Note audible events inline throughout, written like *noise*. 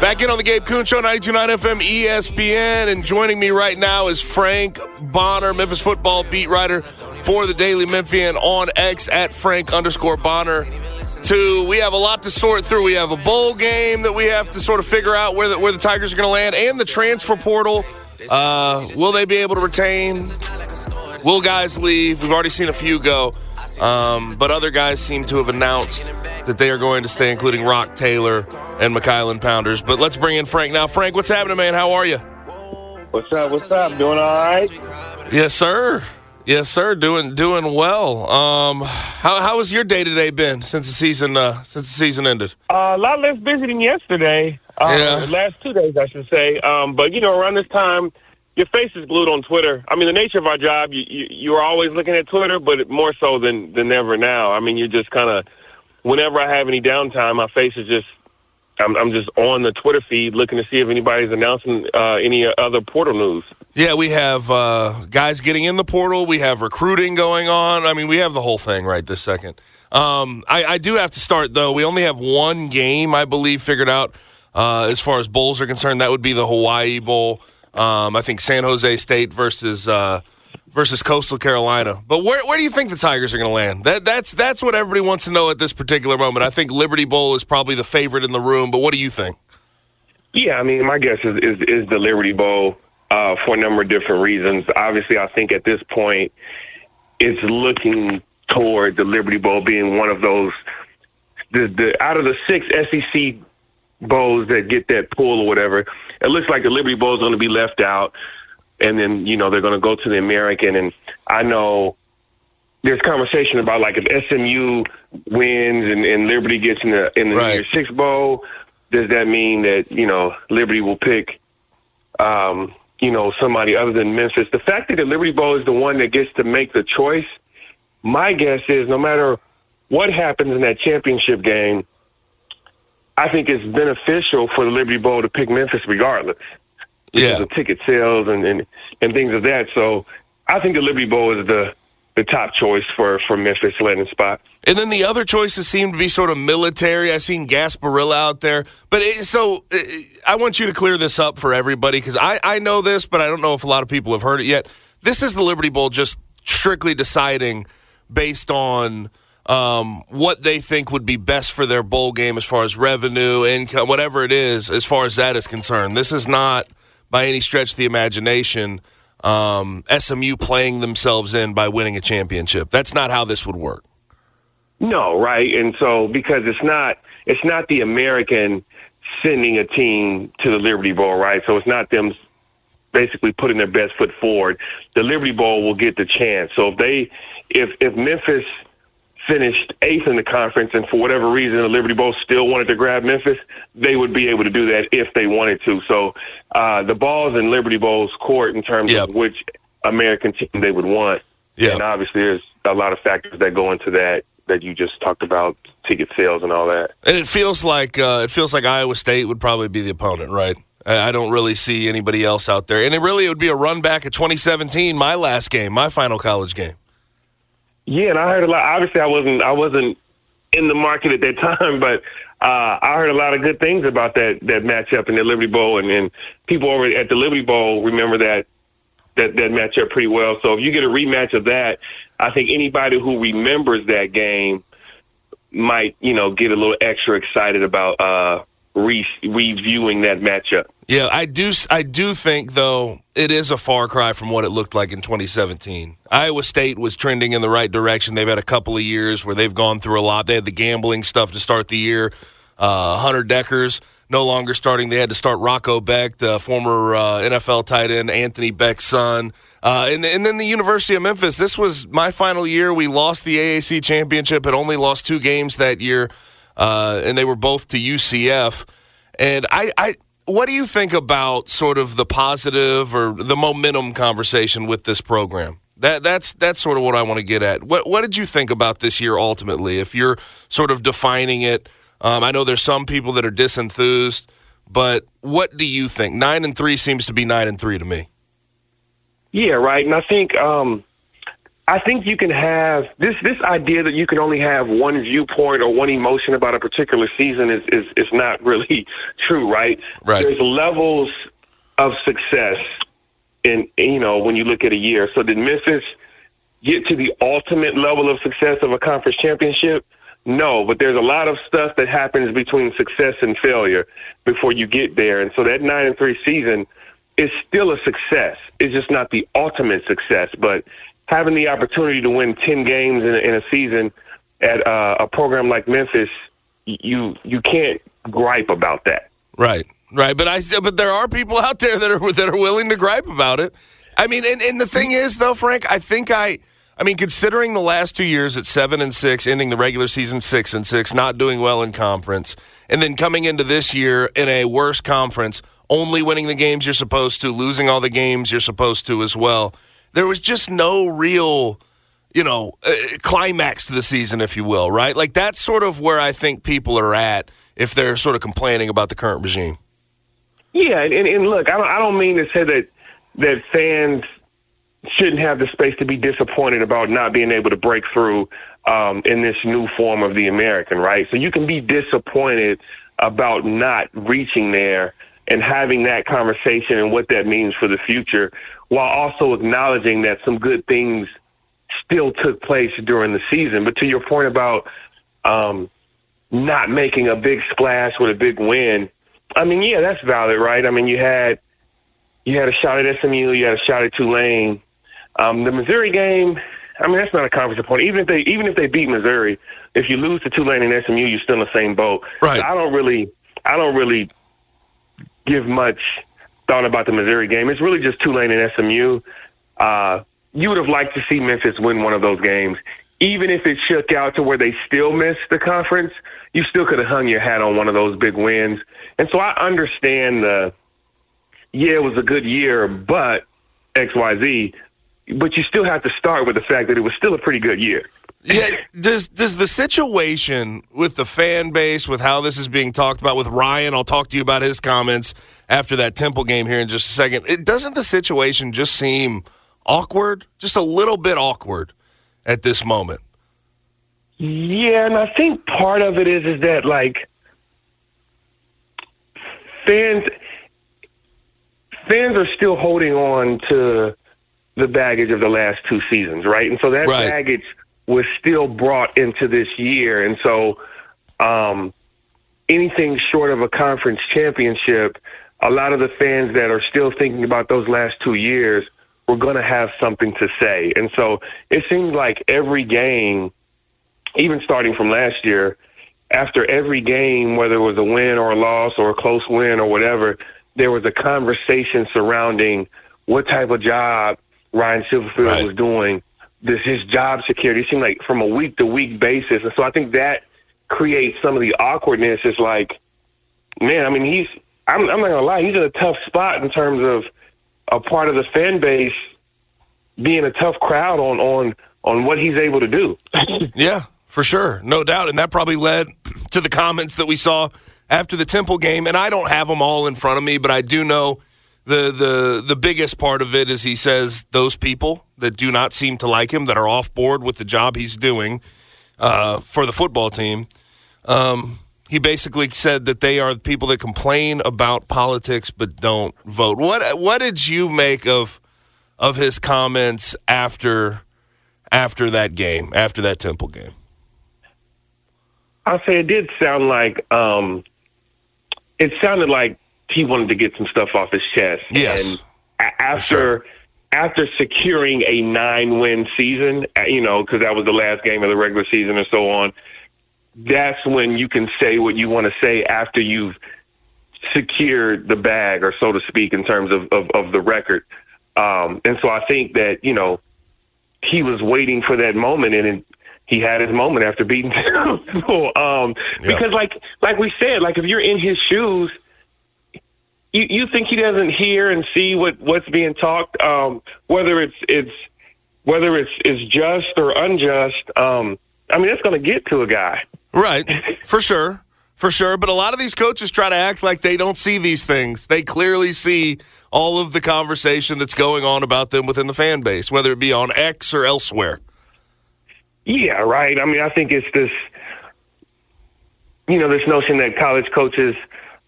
Back in on the Gabe Kuhn Show, 92.9 FM ESPN. And joining me right now is Frank Bonner, Memphis football beat writer for the Daily Memphian on X at Frank underscore Bonner. Two, we have a lot to sort through. We have a bowl game that we have to sort of figure out where the, where the Tigers are going to land and the transfer portal. Uh, will they be able to retain? Will guys leave? We've already seen a few go. Um, but other guys seem to have announced that they are going to stay, including Roc Taylor and McKylen Pounders. But let's bring in Frank now. Frank, what's happening, man? How are you? What's up? What's up? Doing all right? Yes, sir. Yes, sir. Doing doing well. Um, how how has your day today been since the season uh, since the season ended? Uh, a lot less busy than yesterday. Uh, Yeah. The last two days, I should say. Um, but you know, around this time, your face is glued on Twitter. I mean, the nature of our job, you you, you are always looking at Twitter, but more so than than ever now. I mean, you're just kind of whenever I have any downtime, my face is just. I'm, I'm just on the Twitter feed looking to see if anybody's announcing uh, any other portal news. Yeah, we have uh, guys getting in the portal. We have recruiting going on. I mean, we have the whole thing right this second. Um, I, I do have to start though. We only have one game, I believe, figured out uh, as far as bowls are concerned. That would be the Hawaii Bowl. Um, I think San Jose State versus uh, versus Coastal Carolina. But where where do you think the Tigers are going to land? That that's that's what everybody wants to know at this particular moment. I think Liberty Bowl is probably the favorite in the room. But what do you think? Yeah, I mean, my guess is is, is the Liberty Bowl uh, for a number of different reasons. Obviously, I think at this point, it's looking toward the Liberty Bowl being one of those. The the out of the six SEC bowls that get that pull or whatever, it looks like the Liberty Bowl is going to be left out, and then you know they're going to go to the American. And I know there's conversation about like if SMU wins and, and Liberty gets in the in the Right. Year Six Bowl, does that mean that you know Liberty will pick, um, you know, somebody other than Memphis? The fact that the Liberty Bowl is the one that gets to make the choice, my guess is no matter what happens in that championship game, I think it's beneficial for the Liberty Bowl to pick Memphis regardless because Yeah. of ticket sales and, and and things of that. So I think the Liberty Bowl is the the top choice for for Memphis landing spot. And then the other choices seem to be sort of military. I've seen Gasparilla out there. But it, so I want you to clear this up for everybody because I, I know this, but I don't know if a lot of people have heard it yet. This is the Liberty Bowl just strictly deciding based on um, what they think would be best for their bowl game as far as revenue, income, whatever it is, as far as that is concerned. This is not by any stretch of the imagination um, SMU playing themselves in by winning a championship. That's not how this would work. No, right? And so because it's not it's not the American sending a team to the Liberty Bowl, right? So it's not them basically putting their best foot forward. The Liberty Bowl will get the chance. So if they if if Memphis finished eighth in the conference and for whatever reason the Liberty Bowl still wanted to grab Memphis, they would be able to do that if they wanted to. So uh the ball's in Liberty Bowl's court in terms Yep. of which American team they would want. Yeah. And obviously there's a lot of factors that go into that that you just talked about, ticket sales and all that. And it feels like uh, it feels like Iowa State would probably be the opponent, right? I I don't really see anybody else out there, and it really would be a run back at 2017, my last game, my final college game. Yeah, and I heard a lot. Obviously, I wasn't I wasn't in the market at that *laughs* time, but uh, I heard a lot of good things about that that matchup in the Liberty Bowl, and, and people over at the Liberty Bowl remember that that that matchup pretty well. So if you get a rematch of that, I think anybody who remembers that game might you know get a little extra excited about uh, re- reviewing that matchup. Yeah, I do. I do think though it is a far cry from what it looked like in 2017. Iowa State was trending in the right direction. They've had a couple of years where they've gone through a lot. They had the gambling stuff to start the year. Uh, Hunter Dekkers no longer starting. They had to start Rocco Becht, the former uh, NFL tight end, Anthony Becht's son. Uh, and, and then the University of Memphis. This was my final year. We lost the AAC championship, had only lost two games that year, uh, and they were both to UCF. And I, I what do you think about sort of the positive or the momentum conversation with this program? That that's that's sort of what I want to get at. What what did you think about this year ultimately? If you're sort of defining it, um, I know there's some people that are disenthused, but what do you think? Nine and three seems to be nine and three to me. Yeah, right. And I think um, I think you can have this this idea that you can only have one viewpoint or one emotion about a particular season is is, is not really *laughs* true, right? Right. There's levels of success in you know when you look at a year. So did Memphis get to the ultimate level of success of a conference championship? No, but there's a lot of stuff that happens between success and failure before you get there. And so that nine and three season is still a success. It's just not the ultimate success, but having the opportunity to win 10 games in a, in a season at uh, a program like Memphis, you you can't gripe about that. Right, right. But I but there are people out there that are that are willing to gripe about it. I mean, and, and the thing is, though, Frank, I think I. I mean, considering the last two years at seven and six, ending the regular season six and six, not doing well in conference, and then coming into this year in a worse conference, only winning the games you're supposed to, losing all the games you're supposed to as well there was just no real, you know, uh, climax to the season, if you will, right? Like that's sort of where I think people are at if they're sort of complaining about the current regime. Yeah, and, and look, I don't, I don't mean to say that that fans shouldn't have the space to be disappointed about not being able to break through um, in this new form of the American, right? So you can be disappointed about not reaching there and having that conversation and what that means for the future while also acknowledging that some good things still took place during the season. But to your point about um, not making a big splash with a big win, I mean, yeah, that's valid, right? I mean, you had you had a shot at SMU, you had a shot at Tulane. Um, the Missouri game, I mean, that's not a conference opponent. Even if they even if they beat Missouri, if you lose to Tulane and SMU, you're still in the same boat. Right. So I don't really, I don't really give much thought about the Missouri game. It's really just Tulane and SMU. Uh, you would have liked to see Memphis win one of those games. Even if it shook out to where they still missed the conference, you still could have hung your hat on one of those big wins. And so I understand the, yeah, it was a good year, but XYZ, but you still have to start with the fact that it was still a pretty good year. Yeah, does does the situation with the fan base, with how this is being talked about, with Ryan? I'll talk to you about his comments after that Temple game here in just a second. It doesn't the situation just seem awkward, just a little bit awkward at this moment. Yeah, and I think part of it is is that like fans fans are still holding on to the baggage of the last two seasons, right? And so that Right. baggage was still brought into this year. And so um, anything short of a conference championship, a lot of the fans that are still thinking about those last two years were going to have something to say. And so it seems like every game, even starting from last year, after every game, whether it was a win or a loss or a close win or whatever, there was a conversation surrounding what type of job Ryan Silverfield Right. was doing, this his job security. It seemed like from a week to week basis, and so I think that creates some of the awkwardness. It's like, man, I mean, he's I'm, I'm not gonna lie, he's in a tough spot in terms of a part of the fan base being a tough crowd on on on what he's able to do. *laughs* Yeah, for sure. No doubt. And that probably led *clears throat* to the comments that we saw after the Temple game. And I don't have them all in front of me, but I do know the the the biggest part of it is he says those people that do not seem to like him, that are off board with the job he's doing uh, for the football team. Um, he basically said that they are the people that complain about politics but don't vote. What what did you make of of his comments after after that game, after that Temple game? I'll say it did sound like um, it sounded like he wanted to get some stuff off his chest. Yes. And after sure. after securing a nine win season, uh, you know, because that was the last game of the regular season and so on, that's when you can say what you want to say after you've secured the bag, or so to speak, in terms of of, of the record. Um, and so I think that you know he was waiting for that moment, and it, he had his moment after beating *laughs* so, um, because like like we said, like if you're in his shoes, you you think he doesn't hear and see what what's being talked, um, whether it's it's whether it's it's just or unjust. Um, I mean, that's going to get to a guy, right? For sure, for sure. But a lot of these coaches try to act like they don't see these things. They clearly see all of the conversation that's going on about them within the fan base, whether it be on X or elsewhere. Yeah, right. I mean, I think it's this, you know, this notion that college coaches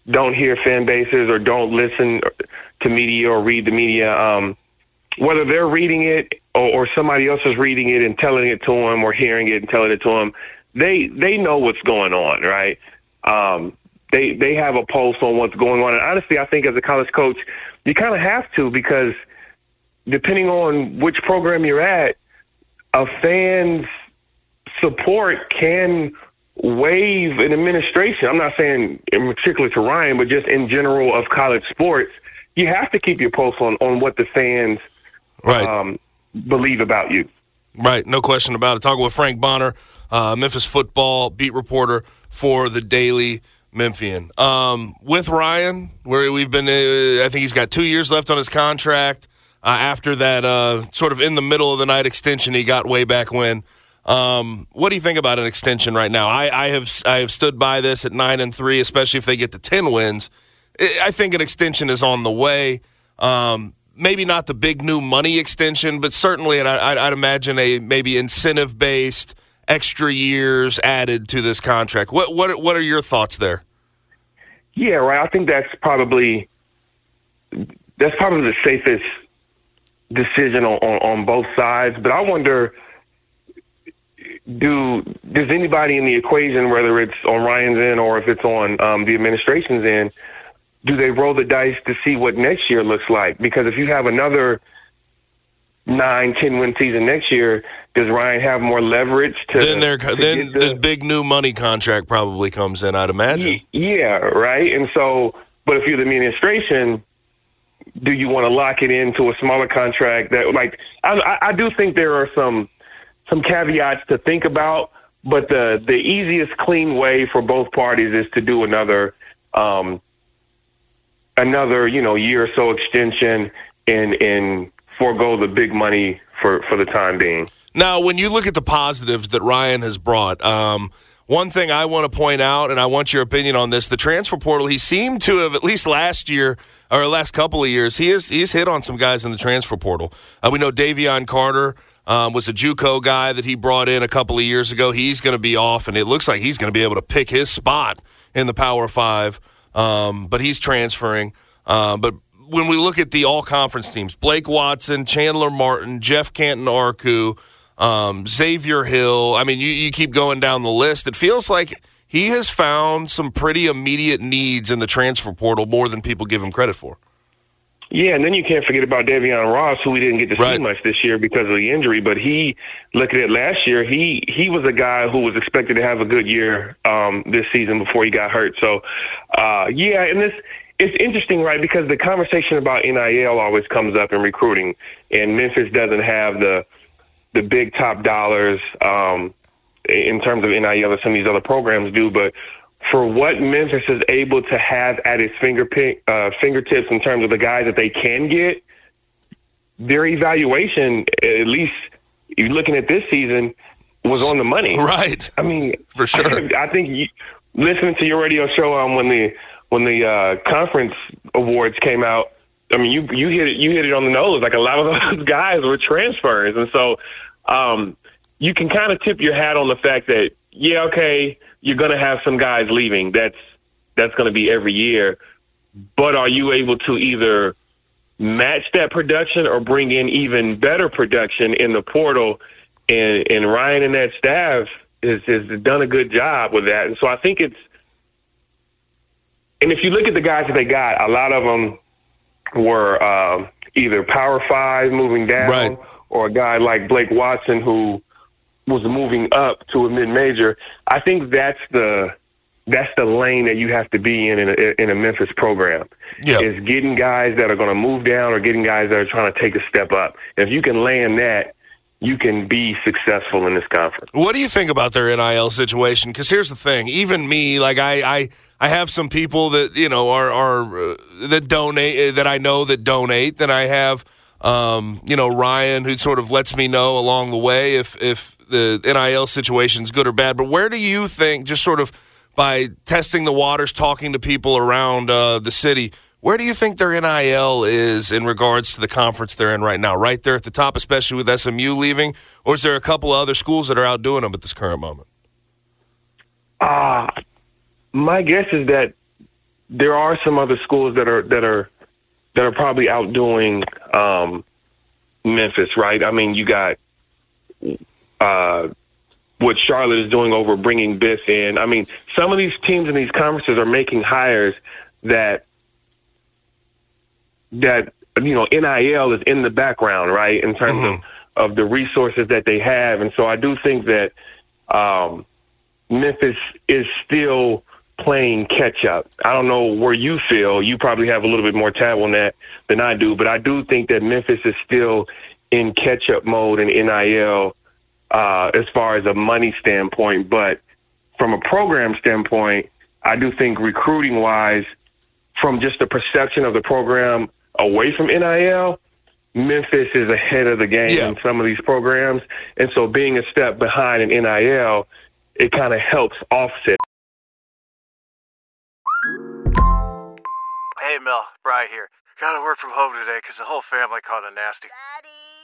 don't hear fan bases or don't listen to media or read the media. Um, whether they're reading it or, or somebody else is reading it and telling it to them or hearing it and telling it to them, they they know what's going on, right? Um, they they have a pulse on what's going on. And honestly, I think as a college coach, you kind of have to because depending on which program you're at, a fan's support can waive an administration. I'm not saying in particular to Ryan, but just in general of college sports, you have to keep your pulse on, on what the fans right. um, believe about you. Right, no question about it. Talking with Frank Bonner, uh, Memphis football beat reporter for the Daily Memphian. Um, with Ryan, where we've been, uh, I think he's got two years left on his contract. Uh, after that, uh, sort of in the middle of the night extension he got way back when. Um, what do you think about an extension right now? I, I, have I have stood by this at nine and three, especially if they get to ten wins. I think an extension is on the way. Um, maybe not the big new money extension, but certainly, I, would imagine a maybe incentive based extra years added to this contract. What what what are your thoughts there? Yeah, right. I think that's probably that's probably the safest decision on, on, on both sides. But I wonder do does anybody in the equation, whether it's on Ryan's end or if it's on um, the administration's end, do they roll the dice to see what next year looks like? Because if you have another nine, ten win season next year, does Ryan have more leverage to? Then there, then the, the, big new money contract probably comes in. I'd imagine. Yeah, right. And so, but if you're the administration, do you want to lock it into a smaller contract? That like, I, I do think there are some some caveats to think about, but the the easiest clean way for both parties is to do another um, another you know year or so extension and and forego the big money for for the time being. Now, when you look at the positives that Ryan has brought, um, one thing I want to point out, and I want your opinion on this: the transfer portal. He seemed to have at least last year or last couple of years, he has he's hit on some guys in the transfer portal. Uh, we know Davion Carter um, was a JUCO guy that he brought in a couple of years ago. He's going to be off, and it looks like he's going to be able to pick his spot in the Power Five. Um, but he's transferring. Uh, but when we look at the all conference teams, Blake Watson, Chandler Martin, Jeff Canton Arku, um, Xavier Hill, I mean, you, you keep going down the list. It feels like he has found some pretty immediate needs in the transfer portal more than people give him credit for. Yeah, and then you can't forget about Davion Ross, who we didn't get to right. see much this year because of the injury. But he, looking at last year, he he was a guy who was expected to have a good year um, this season before he got hurt. So, uh, yeah, and this it's interesting, right? Because the conversation about NIL always comes up in recruiting, and Memphis doesn't have the the big top dollars um, in terms of NIL that some of these other programs do, but for what Memphis is able to have at its fingerpick, uh, fingertips in terms of the guys that they can get, their evaluation, at least you're looking at this season, was on the money. Right. I mean, for sure. I, I think you, listening to your radio show um, when the when the uh, conference awards came out, I mean, you you hit it you hit it on the nose. Like a lot of *laughs* those guys were transfers, and so um, you can kind of tip your hat on the fact that yeah, okay you're going to have some guys leaving. That's that's going to be every year. But are you able to either match that production or bring in even better production in the portal? And and Ryan and that staff has has done a good job with that. And so I think it's and if you look at the guys that they got, a lot of them were uh, either Power Five moving down, Right. or a guy like Blake Watson who was moving up to a mid major. I think that's the that's the lane that you have to be in in a, in a Memphis program. Yeah. Is getting guys that are going to move down or getting guys that are trying to take a step up. If you can land that, you can be successful in this conference. What do you think about their NIL situation? Because here's the thing: even me, like I, I, I have some people that you know are are uh, that donate uh, that I know that donate. Then I have, um, you know, Ryan who sort of lets me know along the way if if the NIL situation is good or bad. But where do you think, just sort of by testing the waters, talking to people around uh, the city? Where do you think their NIL is in regards to the conference they're in right now? Right there at the top, especially with SMU leaving, or is there a couple of other schools that are outdoing them at this current moment? Uh, my guess is that there are some other schools that are that are that are probably outdoing um, Memphis, right? I mean, you got uh, what Charlotte is doing over bringing Biff in. I mean, some of these teams in these conferences are making hires that that you know NIL is in the background, right? In terms of of the resources that they have, and so I do think that um, Memphis is still playing catch up. I don't know where you feel. You probably have a little bit more tab on that than I do, but I do think that Memphis is still in catch up mode in NIL uh, as far as a money standpoint. But from a program standpoint, I do think recruiting wise, from just the perception of the program away from NIL, Memphis is ahead of the game Yeah. in some of these programs. And so being a step behind in NIL, it kind of helps offset. Hey, Mel, Bry here. Gotta work from home today 'cause the whole family caught a nasty.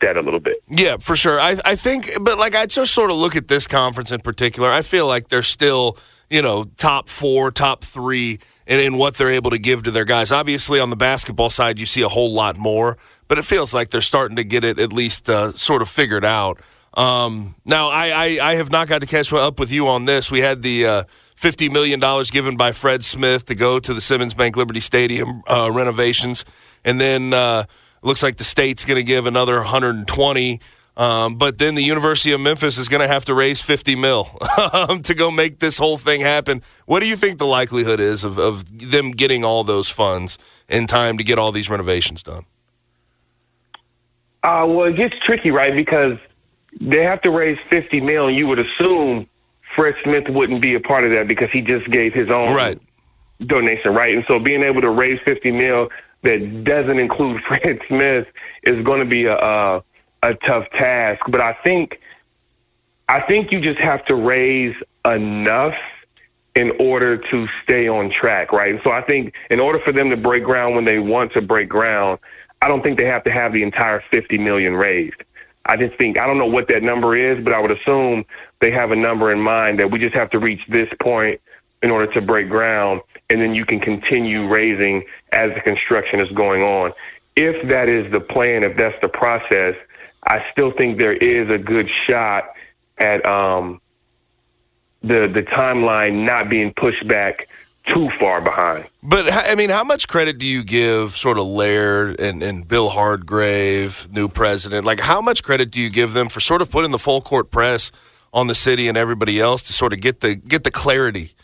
That a little bit. Yeah, for sure. I, I think, but like I just sort of look at this conference in particular. I feel like they're still, you know, top four, top three in, in what they're able to give to their guys. Obviously, on the basketball side, you see a whole lot more, but it feels like they're starting to get it at least uh, sort of figured out. Um, now, I, I, I have not got to catch up with you on this. We had the uh, $50 million given by Fred Smith to go to the Simmons Bank Liberty Stadium uh, renovations. And then uh, looks like the state's going to give another 120 um, but then the University of Memphis is going to have to raise 50 mil *laughs* um, to go make this whole thing happen. What do you think the likelihood is of, of them getting all those funds in time to get all these renovations done? Uh, well, it gets tricky, right? Because they have to raise 50 mil, and you would assume Fred Smith wouldn't be a part of that because he just gave his own Right. donation, right? And so being able to raise 50 mil that doesn't include *laughs* Fred Smith is going to be a, a a tough task. But I think I think you just have to raise enough in order to stay on track, right? So I think in order for them to break ground when they want to break ground, I don't think they have to have the entire 50 million raised. I just think I don't know what that number is, but I would assume they have a number in mind that we just have to reach this point in order to break ground, and then you can continue raising as the construction is going on. If that is the plan, if that's the process, I still think there is a good shot at um, the the timeline not being pushed back too far behind. But I mean, how much credit do you give sort of Laird and, and Bill Hardgrave, new president? Like, how much credit do you give them for sort of putting the full court press on the city and everybody else to sort of get the get the clarity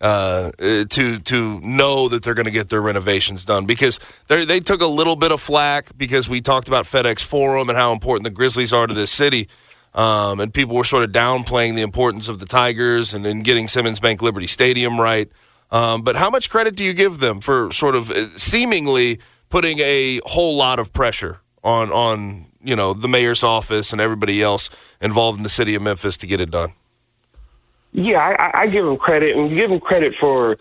uh, to to know that they're going to get their renovations done because they took a little bit of flack because we talked about FedEx Forum and how important the Grizzlies are to this city. Um, and people were sort of downplaying the importance of the Tigers and then getting Simmons Bank Liberty Stadium right. Um, but how much credit do you give them for sort of uh, seemingly putting a whole lot of pressure on on you know the mayor's office and everybody else involved in the city of Memphis to get it done? Yeah, I, I give them credit, and give them credit for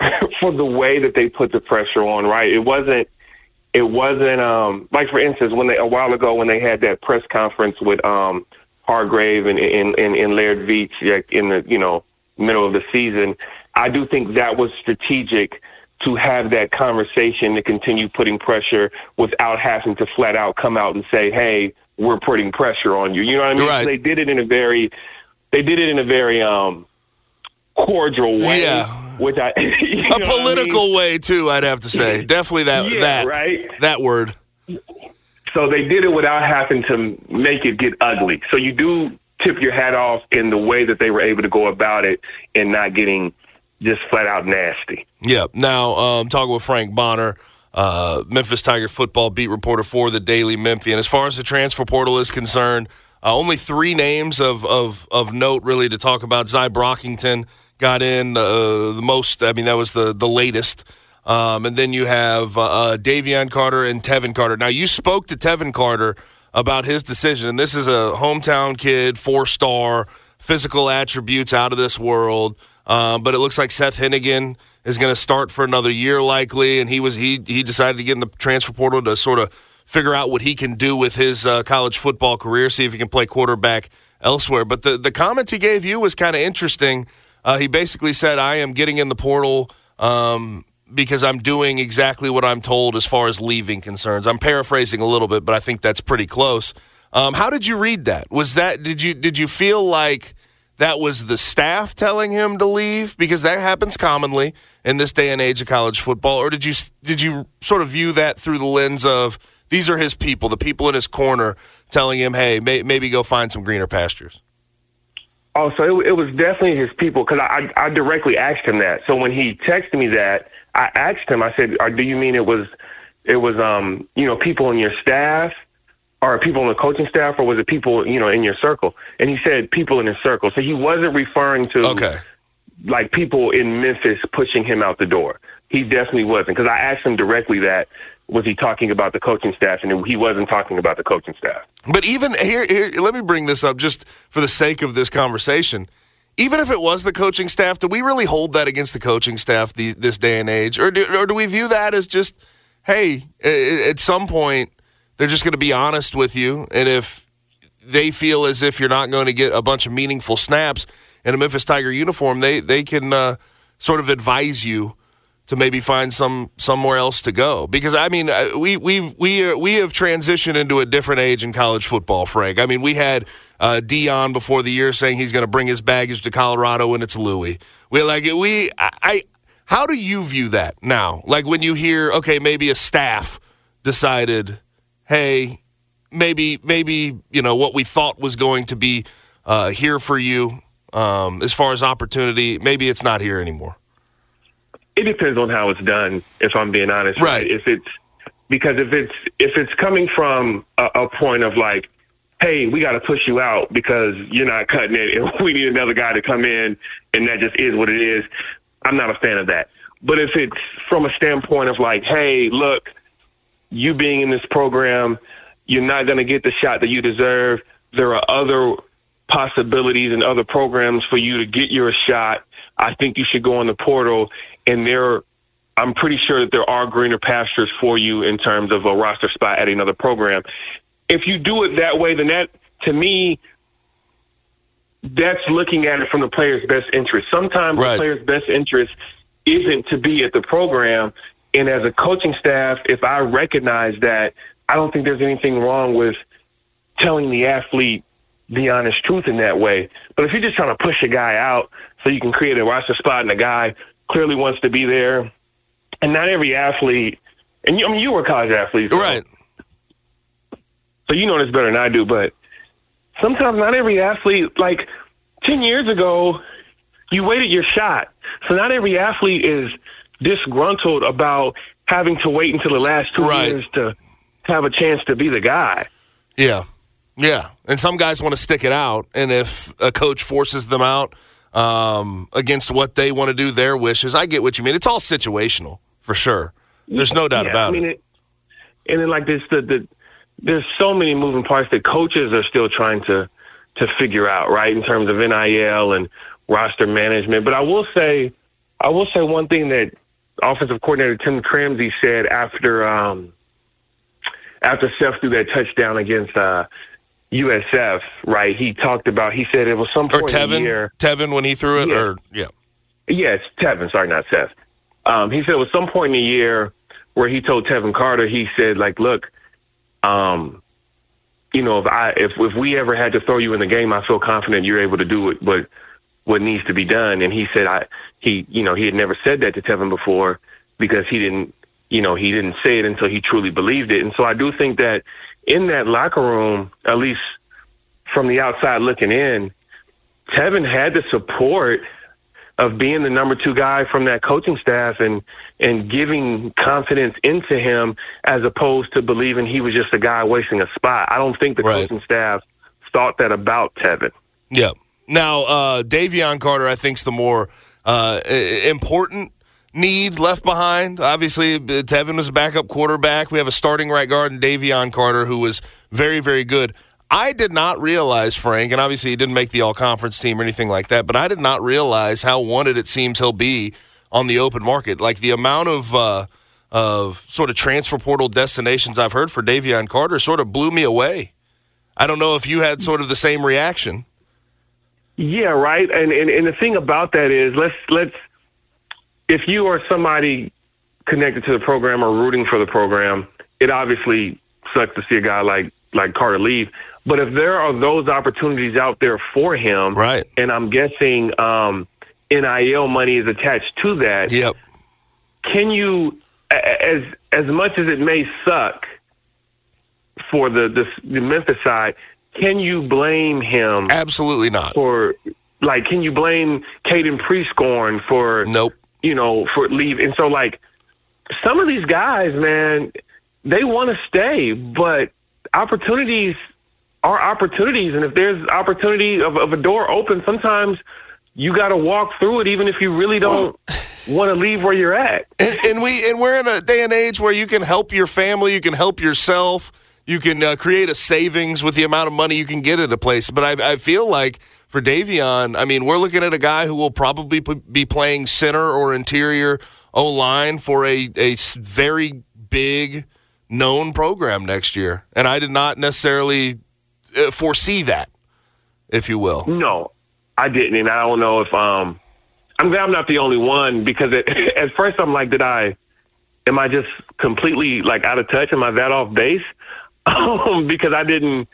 *laughs* for the way that they put the pressure on. Right, it wasn't it wasn't um like for instance when they a while ago when they had that press conference with um Hardgrave and and and, and Laird Veatch in the you know middle of the season I do think that was strategic to have that conversation to continue putting pressure without having to flat out come out and say, "Hey, we're putting pressure on you." You know what I mean? Right. They did it in a very, they did it in a very um, cordial way. Yeah. Which I, *laughs* a political I mean? way too. I'd have to say, definitely that yeah, that right? that word. So they did it without having to make it get ugly. So you do tip your hat off in the way that they were able to go about it and not getting just flat out nasty. Yeah. Now, um, talking with Frank Bonner, uh, Memphis Tiger football beat reporter for the Daily Memphian. As far as the transfer portal is concerned, uh, only three names of, of, of note really to talk about. Zy Brockington got in uh, the most. I mean, that was the the latest. Um, and then you have uh, uh, Davion Carter and Tevin Carter. Now, you spoke to Tevin Carter about his decision, and this is a hometown kid, four star, physical attributes out of this world. Uh, but it looks like Seth Henigan is going to start for another year, likely. And he was he he decided to get in the transfer portal to sort of figure out what he can do with his uh, college football career, see if he can play quarterback elsewhere. But the the comments he gave you was kind of interesting. Uh, he basically said, "I am getting in the portal." Um, because I'm doing exactly what I'm told as far as leaving concerns. I'm paraphrasing a little bit, but I think that's pretty close. Um, how did you read that? Was that did you did you feel like that was the staff telling him to leave because that happens commonly in this day and age of college football or did you did you sort of view that through the lens of these are his people the people in his corner telling him hey may, maybe go find some greener pastures. Oh so it, it was definitely his people because I, I directly asked him that. So when he texted me that i asked him i said do you mean it was it was um you know people in your staff Or people on the coaching staff or was it people you know in your circle? And he said people in his circle. So he wasn't referring to okay. like people in memphis pushing him out the door. He definitely wasn't because i asked him directly that was he talking about the coaching staff and he wasn't talking about the coaching staff but even here, here let me bring this up just for the sake of this conversation even if it was the coaching staff do we really hold that against the coaching staff the, this day and age or do, or do we view that as just hey at some point they're just going to be honest with you. And if they feel as if you're not going to get a bunch of meaningful snaps in a Memphis Tiger uniform, they they can uh, sort of advise you to maybe find some somewhere else to go. Because I mean, uh, we we we uh, we have transitioned into a different age in college football, Frank. I mean, we had uh, Deion before the year saying he's going to bring his baggage to Colorado, and it's Louis. We like we I, I. How do you view that now? Like when you hear, okay, maybe a staff decided hey, maybe maybe you know what we thought was going to be uh, here for you um, as far as opportunity, maybe it's not here anymore. It depends on how it's done. If I'm being honest, right? If it's because if it's if it's coming from a, a point of like, hey, we got to push you out because you're not cutting it, and *laughs* we need another guy to come in, and that just is what it is. I'm not a fan of that. But if it's from a standpoint of like, hey, look, you being in this program, you're not going to get the shot that you deserve. There are other possibilities and other programs for you to get your shot. I think you should go on the portal, and there, I'm pretty sure that there are greener pastures for you in terms of a roster spot at another program. If you do it that way, then that, to me, that's looking at it from the player's best interest. Sometimes right. the player's best interest isn't to be at the program. And as a coaching staff, if I recognize that, I don't think there's anything wrong with telling the athlete the honest truth in that way. But if you're just trying to push a guy out so you can create a roster spot and the guy clearly wants to be there, and not every athlete, and you, I mean, you were a college athlete. So, Right. So you know this better than I do, but sometimes not every athlete, like 10 years ago, you waited your shot. So not every athlete is disgruntled about having to wait until the last two Right. years to have a chance to be the guy. Yeah. Yeah. And some guys want to stick it out. And if a coach forces them out um, against what they want to do, their wishes, I get what you mean. It's all situational for sure. There's no doubt Yeah, about I mean, it. it. And then like this, the, the there's so many moving parts that coaches are still trying to to figure out, right, in terms of NIL and roster management. But I will say, I will say one thing that offensive coordinator Tim Cramsey said after um, after Seth threw that touchdown against uh, USF, right? He talked about. He said it was some Or point in the Tevin, year. Tevin when he threw it, Yeah. or yeah, Yes, Tevin. Sorry, not Seth. Um, he said it was some point in the year where he told Tevin Carter. He said, like, look, um, you know, if I if if we ever had to throw you in the game, I feel confident you're able to do it, but what needs to be done. And he said, I he you know he had never said that to Tevin before because he didn't you know he didn't say it until he truly believed it. And so I do think that in that locker room, at least from the outside looking in, Tevin had the support of being the number two guy from that coaching staff and and giving confidence into him as opposed to believing he was just a guy wasting a spot. I don't think the Right. coaching staff thought that about Tevin. yeah. Now, uh, Davion Carter, I think, is the more uh, important need left behind. Obviously, Tevin was a backup quarterback. We have a starting right guard in Davion Carter, who was very, very good. I did not realize, Frank, and obviously he didn't make the all conference team or anything like that, but I did not realize how wanted it seems he'll be on the open market. Like the amount of uh, of sort of transfer portal destinations I've heard for Davion Carter sort of blew me away. I don't know if you had sort of the same reaction. Yeah, right. And, and and the thing about that is, let's let's if you are somebody connected to the program or rooting for the program, it obviously sucks to see a guy like like Carter leave. But if there are those opportunities out there for him, Right. And I'm guessing um, NIL money is attached to that. Yep. Can you, as as much as it may suck for the the, the Memphis side, can you blame him? Absolutely not. for like can you blame Caden Prieskorn for Nope. You know for leave and so like some of these guys man they want to stay but opportunities are opportunities and if there's opportunity of, of a door open sometimes you got to walk through it even if you really don't *laughs* want to leave where you're at And, and we and we're in a day and age where you can help your family, you can help yourself, you can uh, create a savings with the amount of money you can get at a place. But I, I feel like for Davion, I mean, we're looking at a guy who will probably be playing center or interior O line for a, a very big known program next year, and I did not necessarily uh, foresee that, if you will. No, I didn't, and I don't know if um, I'm glad I'm not the only one because at, *laughs* at first I'm like, did I? Am I just completely like out of touch? Am I that off base? *laughs* Um, because I didn't.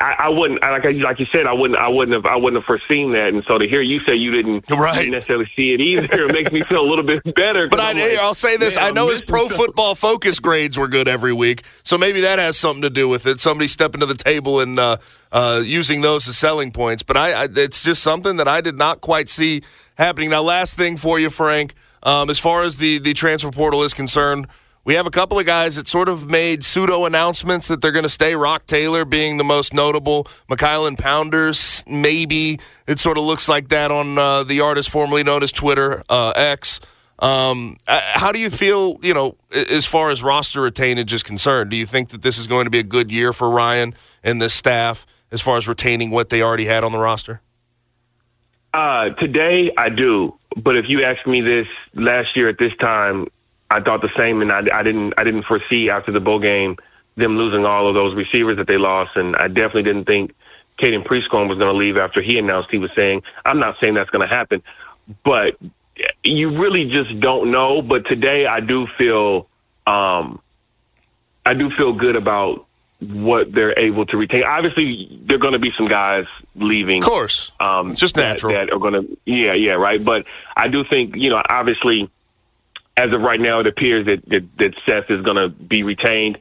I, I, wouldn't like I- like you said I wouldn't I wouldn't have I wouldn't have foreseen that and so to hear you say you didn't, Right. didn't necessarily see it either it makes me feel a little bit better. But I, I'm like, I'll say this: man, I know his pro *laughs* football focus grades were good every week, so maybe that has something to do with it. Somebody stepping to the table and uh, uh, using those as selling points. But I, I, it's just something that I did not quite see happening. Now, last thing for you, Frank, um, as far as the the transfer portal is concerned. We have a couple of guys that sort of made pseudo announcements that they're going to stay. Roc Taylor being the most notable. McKylan Pounders, maybe. It sort of looks like that on uh, the artist formerly known as Twitter, uh, X. Um, uh, how do you feel, you know, as far as roster retainage is concerned? Do you think that this is going to be a good year for Ryan and this staff as far as retaining what they already had on the roster? Uh, today I do, but if you asked me this last year at this time, I thought the same, and I, I didn't. I didn't foresee after the bowl game them losing all of those receivers that they lost, and I definitely didn't think Caden Prieskorn was going to leave after he announced he was saying. I'm not saying that's going to happen, but you really just don't know. But today I do feel, um, I do feel good about what they're able to retain. Obviously, there are going to be some guys leaving. Of course, um, it's just that- natural. That, are going to, yeah, yeah, right. But I do think, you know, obviously, as of right now, it appears that that, that Seth is going to be retained.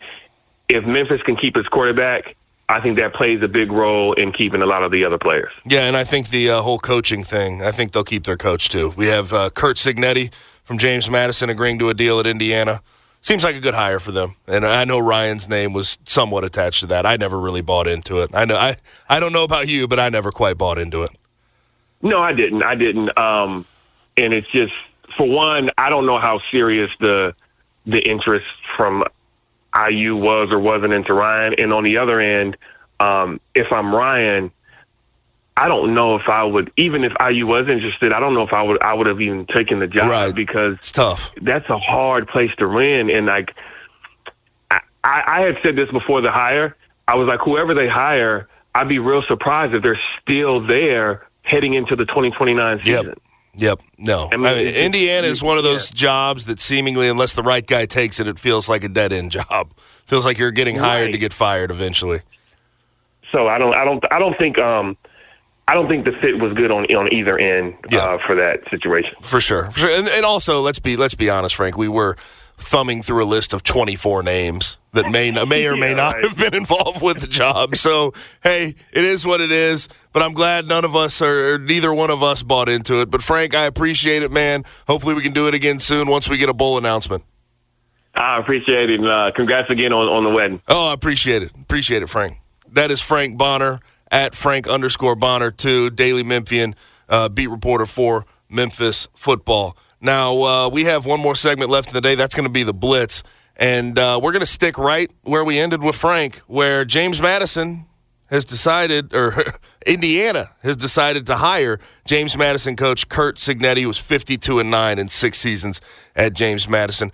If Memphis can keep his quarterback, I think that plays a big role in keeping a lot of the other players. Yeah, and I think the uh, whole coaching thing, I think they'll keep their coach too. We have uh, Curt Cignetti from James Madison agreeing to a deal at Indiana. Seems like a good hire for them. And I know Ryan's name was somewhat attached to that. I never really bought into it. I know I, I don't know about you, but I never quite bought into it. No, I didn't. I didn't. Um, and it's just for one, I don't know how serious the the interest from IU was or wasn't into Ryan. And on the other end, um, if I'm Ryan, I don't know if I would even if IU was interested. I don't know if I would I would have even taken the job Right. because It's tough. that's a hard place to win. And like, I, I had said this before the hire. I was like, whoever they hire, I'd be real surprised if they're still there heading into the 2029 season. Yep. Yep. No. I I mean, mean, it- it- Indiana is one of those yeah. jobs that seemingly, unless the right guy takes it, it feels like a dead end job. *laughs* Feels like you're getting hired Right. to get fired eventually. So I don't, I don't, I don't think, um, I don't think the fit was good on on either end Yeah. uh, for that situation. For sure. For sure. And, and also, let's be let's be honest, Frank. We were thumbing through a list of 24 names that may *laughs* may or may Yeah, not right. have been involved with the job. So hey, it is what it is. But I'm glad none of us or neither one of us bought into it. But Frank, I appreciate it, man. Hopefully, we can do it again soon once we get a bowl announcement. I appreciate it, and uh, congrats again on, on the wedding. Oh, I appreciate it. Appreciate it, Frank. That is Frank Bonner at Frank underscore Bonner two, Daily Memphian, uh, beat reporter for Memphis football. Now, uh, we have one more segment left in the day. That's going to be the Blitz. And uh, we're going to stick right where we ended with Frank, where James Madison has decided, or *laughs* Indiana has decided to hire James Madison coach Curt Cignetti, who was 52 and 9 in six seasons at James Madison.